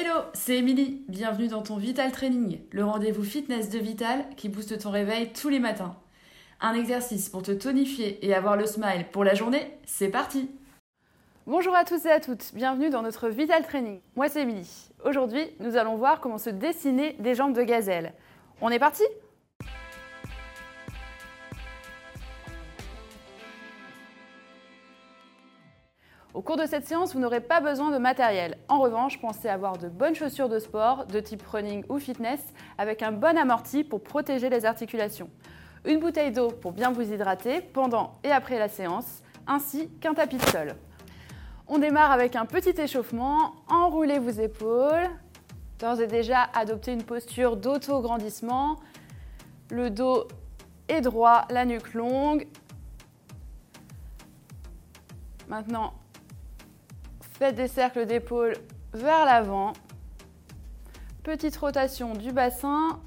Hello, c'est Émilie. Bienvenue dans ton Vital Training, le rendez-vous fitness de Vital qui booste ton réveil tous les matins. Un exercice pour te tonifier et avoir le smile pour la journée, c'est parti Bonjour à tous et à toutes, bienvenue dans notre Vital Training. Moi c'est Émilie. Aujourd'hui, nous allons voir comment se dessiner des jambes de gazelle. On est parti? Au cours de cette séance, vous n'aurez pas besoin de matériel. En revanche, pensez avoir de bonnes chaussures de sport, de type running ou fitness, avec un bon amorti pour protéger les articulations. Une bouteille d'eau pour bien vous hydrater pendant et après la séance, ainsi qu'un tapis de sol. On démarre avec un petit échauffement. Enroulez vos épaules. D'ores et déjà, adoptez une posture d'auto-grandissement. Le dos est droit, la nuque longue. Maintenant, Faites des cercles d'épaules vers l'avant. Petite rotation du bassin.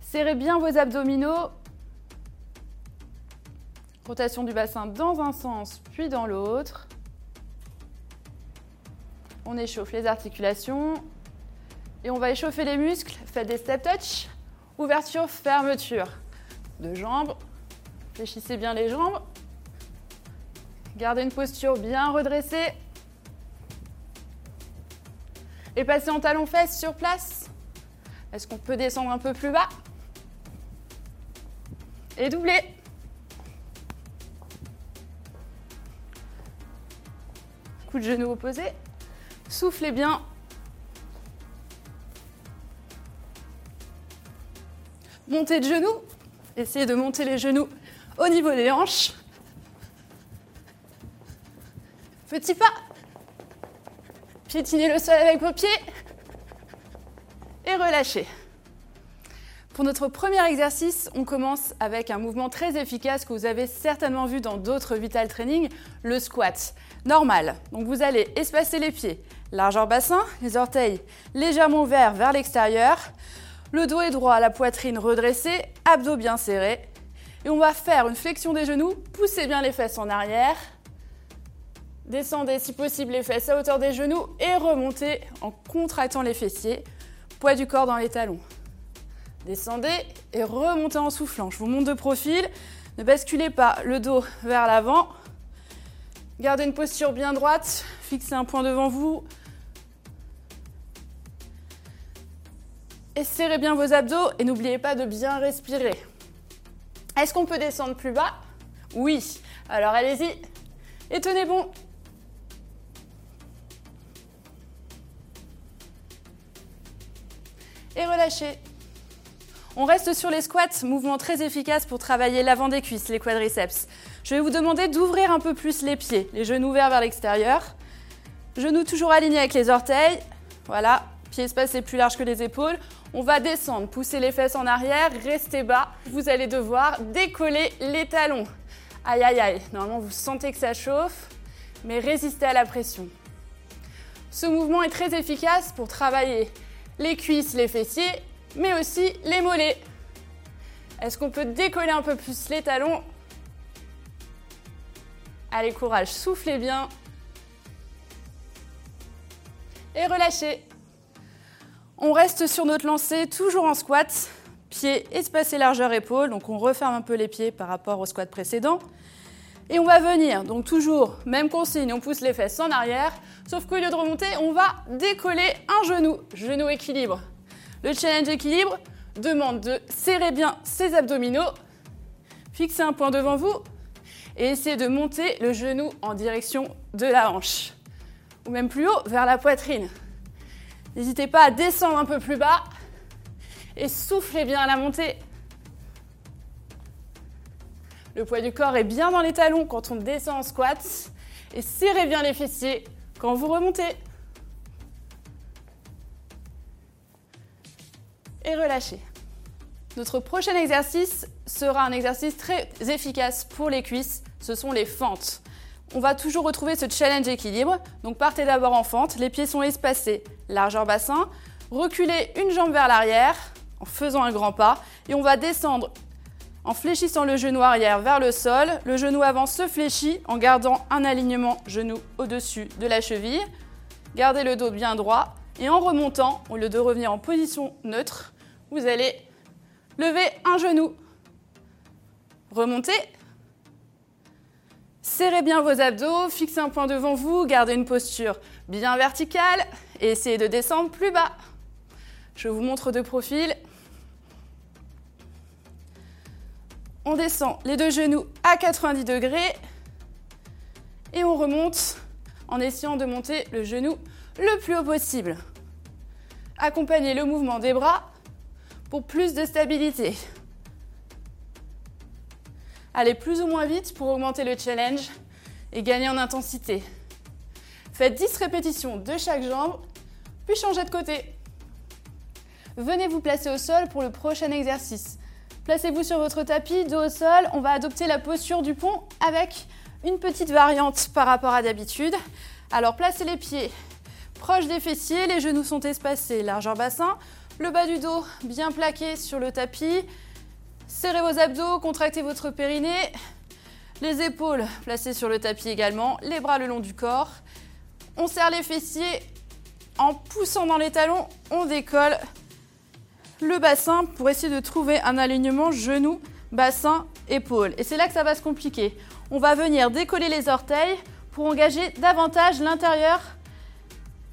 Serrez bien vos abdominaux. Rotation du bassin dans un sens puis dans l'autre. On échauffe les articulations. Et on va échauffer les muscles. Faites des step touch. Ouverture, fermeture. De jambes. Fléchissez bien les jambes. Gardez une posture bien redressée. Et passer en talon-fesse sur place. Est-ce qu'on peut descendre un peu plus bas? Et doubler. Coup de genou opposé. Soufflez bien. Montez de genoux. Essayez de monter les genoux au niveau des hanches. Petit pas. Piétinez le sol avec vos pieds et relâchez. Pour notre premier exercice, on commence avec un mouvement très efficace que vous avez certainement vu dans d'autres Vital Training, le squat. Normal. Donc vous allez espacer les pieds, largeur bassin, les orteils légèrement ouverts vers l'extérieur, le dos est droit, la poitrine redressée, abdos bien serrés. Et on va faire une flexion des genoux, poussez bien les fesses en arrière, Descendez si possible les fesses à hauteur des genoux et remontez en contractant les fessiers, poids du corps dans les talons. Descendez et remontez en soufflant. Je vous monte de profil. Ne basculez pas le dos vers l'avant. Gardez une posture bien droite. Fixez un point devant vous. Et serrez bien vos abdos et n'oubliez pas de bien respirer. Est-ce qu'on peut descendre plus bas? Oui. Alors allez-y. Et tenez bon. Et relâchez. On reste sur les squats, mouvement très efficace pour travailler l'avant des cuisses, les quadriceps. Je vais vous demander d'ouvrir un peu plus les pieds, les genoux ouverts vers l'extérieur. Genoux toujours alignés avec les orteils. Voilà, pieds espacés plus larges que les épaules. On va descendre, pousser les fesses en arrière, restez bas. Vous allez devoir décoller les talons. Aïe aïe aïe, normalement vous sentez que ça chauffe, mais résistez à la pression. Ce mouvement est très efficace pour travailler les cuisses, les fessiers, mais aussi les mollets. Est-ce qu'on peut décoller un peu plus les talons? Allez, courage, soufflez bien. Et relâchez. On reste sur notre lancée, toujours en squat. Pieds espacés largeur épaule, donc on referme un peu les pieds par rapport au squat précédent. Et on va venir, donc toujours, même consigne, on pousse les fesses en arrière, sauf qu'au lieu de remonter, on va décoller un genou, genou équilibre. Le challenge équilibre demande de serrer bien ses abdominaux, fixer un point devant vous et essayer de monter le genou en direction de la hanche, ou même plus haut, vers la poitrine. N'hésitez pas à descendre un peu plus bas et soufflez bien à la montée. Le poids du corps est bien dans les talons quand on descend en squat. Et serrez bien les fessiers quand vous remontez. Et relâchez. Notre prochain exercice sera un exercice très efficace pour les cuisses. Ce sont les fentes. On va toujours retrouver ce challenge équilibre. Donc partez d'abord en fente, les pieds sont espacés, largeur bassin. Reculez une jambe vers l'arrière en faisant un grand pas et on va descendre en fléchissant le genou arrière vers le sol, le genou avant se fléchit en gardant un alignement genou au-dessus de la cheville. Gardez le dos bien droit Et en remontant, au lieu de revenir en position neutre, vous allez lever un genou. Remontez. Serrez bien vos abdos, fixez un point devant vous, gardez une posture bien verticale et essayez de descendre plus bas. Je vous montre de profil. On descend les deux genoux à 90 degrés et on remonte en essayant de monter le genou le plus haut possible. Accompagnez le mouvement des bras pour plus de stabilité. Allez plus ou moins vite pour augmenter le challenge et gagner en intensité. Faites 10 répétitions de chaque jambe, puis changez de côté. Venez vous placer au sol pour le prochain exercice. Placez-vous sur votre tapis, dos au sol. On va adopter la posture du pont avec une petite variante par rapport à d'habitude. Alors placez les pieds proches des fessiers, les genoux sont espacés, largeur bassin, le bas du dos bien plaqué sur le tapis. Serrez vos abdos, contractez votre périnée. Les épaules placées sur le tapis également, les bras le long du corps. On serre les fessiers en poussant dans les talons, on décolle le bassin pour essayer de trouver un alignement genou, bassin, épaule. Et c'est là que ça va se compliquer. On va venir décoller les orteils pour engager davantage l'intérieur,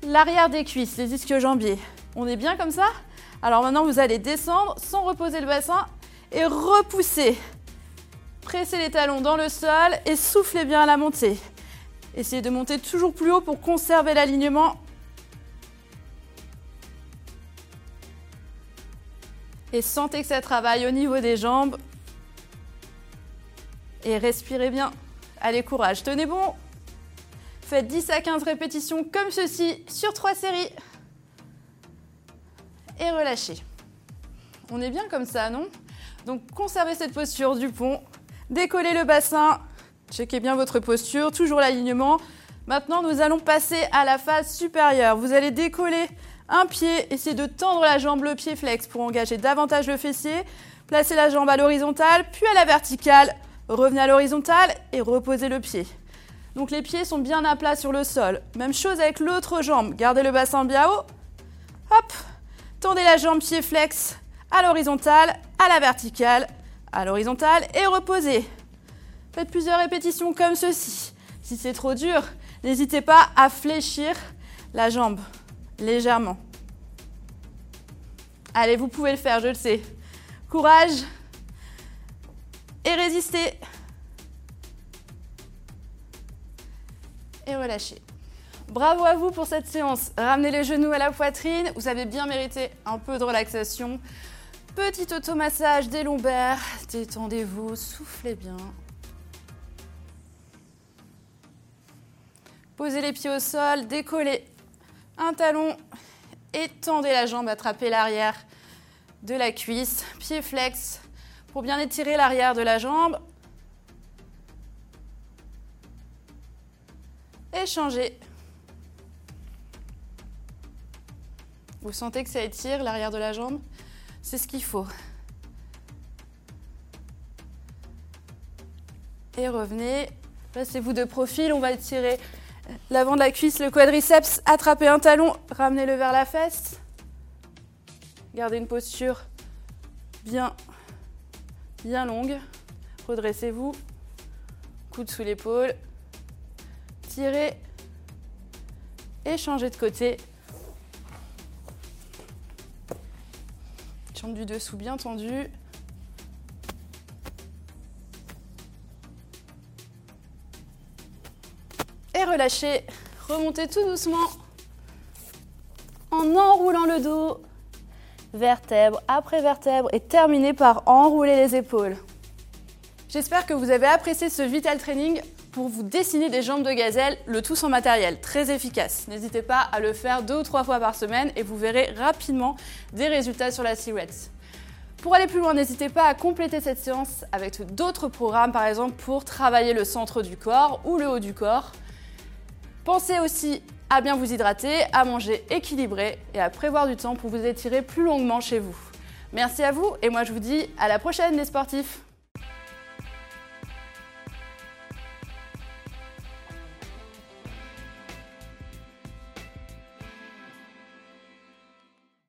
l'arrière des cuisses, les ischio-jambiers. On est bien comme ça? Alors maintenant, vous allez descendre sans reposer le bassin et repousser. Pressez les talons dans le sol et soufflez bien à la montée. Essayez de monter toujours plus haut pour conserver l'alignement Et sentez que ça travaille au niveau des jambes. Et respirez bien. Allez, courage, tenez bon. Faites 10 à 15 répétitions comme ceci sur 3 séries. Et relâchez. On est bien comme ça, non? Donc conservez cette posture du pont. Décollez le bassin. Checkez bien votre posture, toujours l'alignement. Maintenant, nous allons passer à la phase supérieure. Vous allez décoller un pied, essayez de tendre la jambe, le pied flex pour engager davantage le fessier. Placez la jambe à l'horizontale, puis à la verticale. Revenez à l'horizontale et reposez le pied. Donc les pieds sont bien à plat sur le sol. Même chose avec l'autre jambe. Gardez le bassin bien haut. Hop. Tendez la jambe pied flex à l'horizontale, à la verticale, à l'horizontale et reposez. Faites plusieurs répétitions comme ceci. Si c'est trop dur, n'hésitez pas à fléchir la jambe légèrement. Allez, vous pouvez le faire, je le sais. Courage et résistez. Et relâchez. Bravo à vous pour cette séance. Ramenez les genoux à la poitrine. Vous avez bien mérité un peu de relaxation. Petit automassage des lombaires. Détendez-vous, soufflez bien. Posez les pieds au sol, décollez un talon, étendez la jambe, attrapez l'arrière de la cuisse, pied flex pour bien étirer l'arrière de la jambe. Échangez. Vous sentez que ça étire l'arrière de la jambe? C'est ce qu'il faut. Et revenez. Placez-vous de profil, on va étirer L'avant de la cuisse, le quadriceps, attrapez un talon, ramenez-le vers la fesse. Gardez une posture bien, bien longue. Redressez-vous. Coude sous l'épaule. Tirez et changez de côté. Jambe du dessous bien tendue. Et relâchez. Remontez tout doucement en enroulant le dos, vertèbre après vertèbre et terminez par enrouler les épaules. J'espère que vous avez apprécié ce Vital Training pour vous dessiner des jambes de gazelle, le tout sans matériel, très efficace. N'hésitez pas à le faire deux ou trois fois par semaine et vous verrez rapidement des résultats sur la silhouette. Pour aller plus loin, n'hésitez pas à compléter cette séance avec d'autres programmes, par exemple pour travailler le centre du corps ou le haut du corps. Pensez aussi à bien vous hydrater, à manger équilibré et à prévoir du temps pour vous étirer plus longuement chez vous. Merci à vous et moi je vous dis à la prochaine les sportifs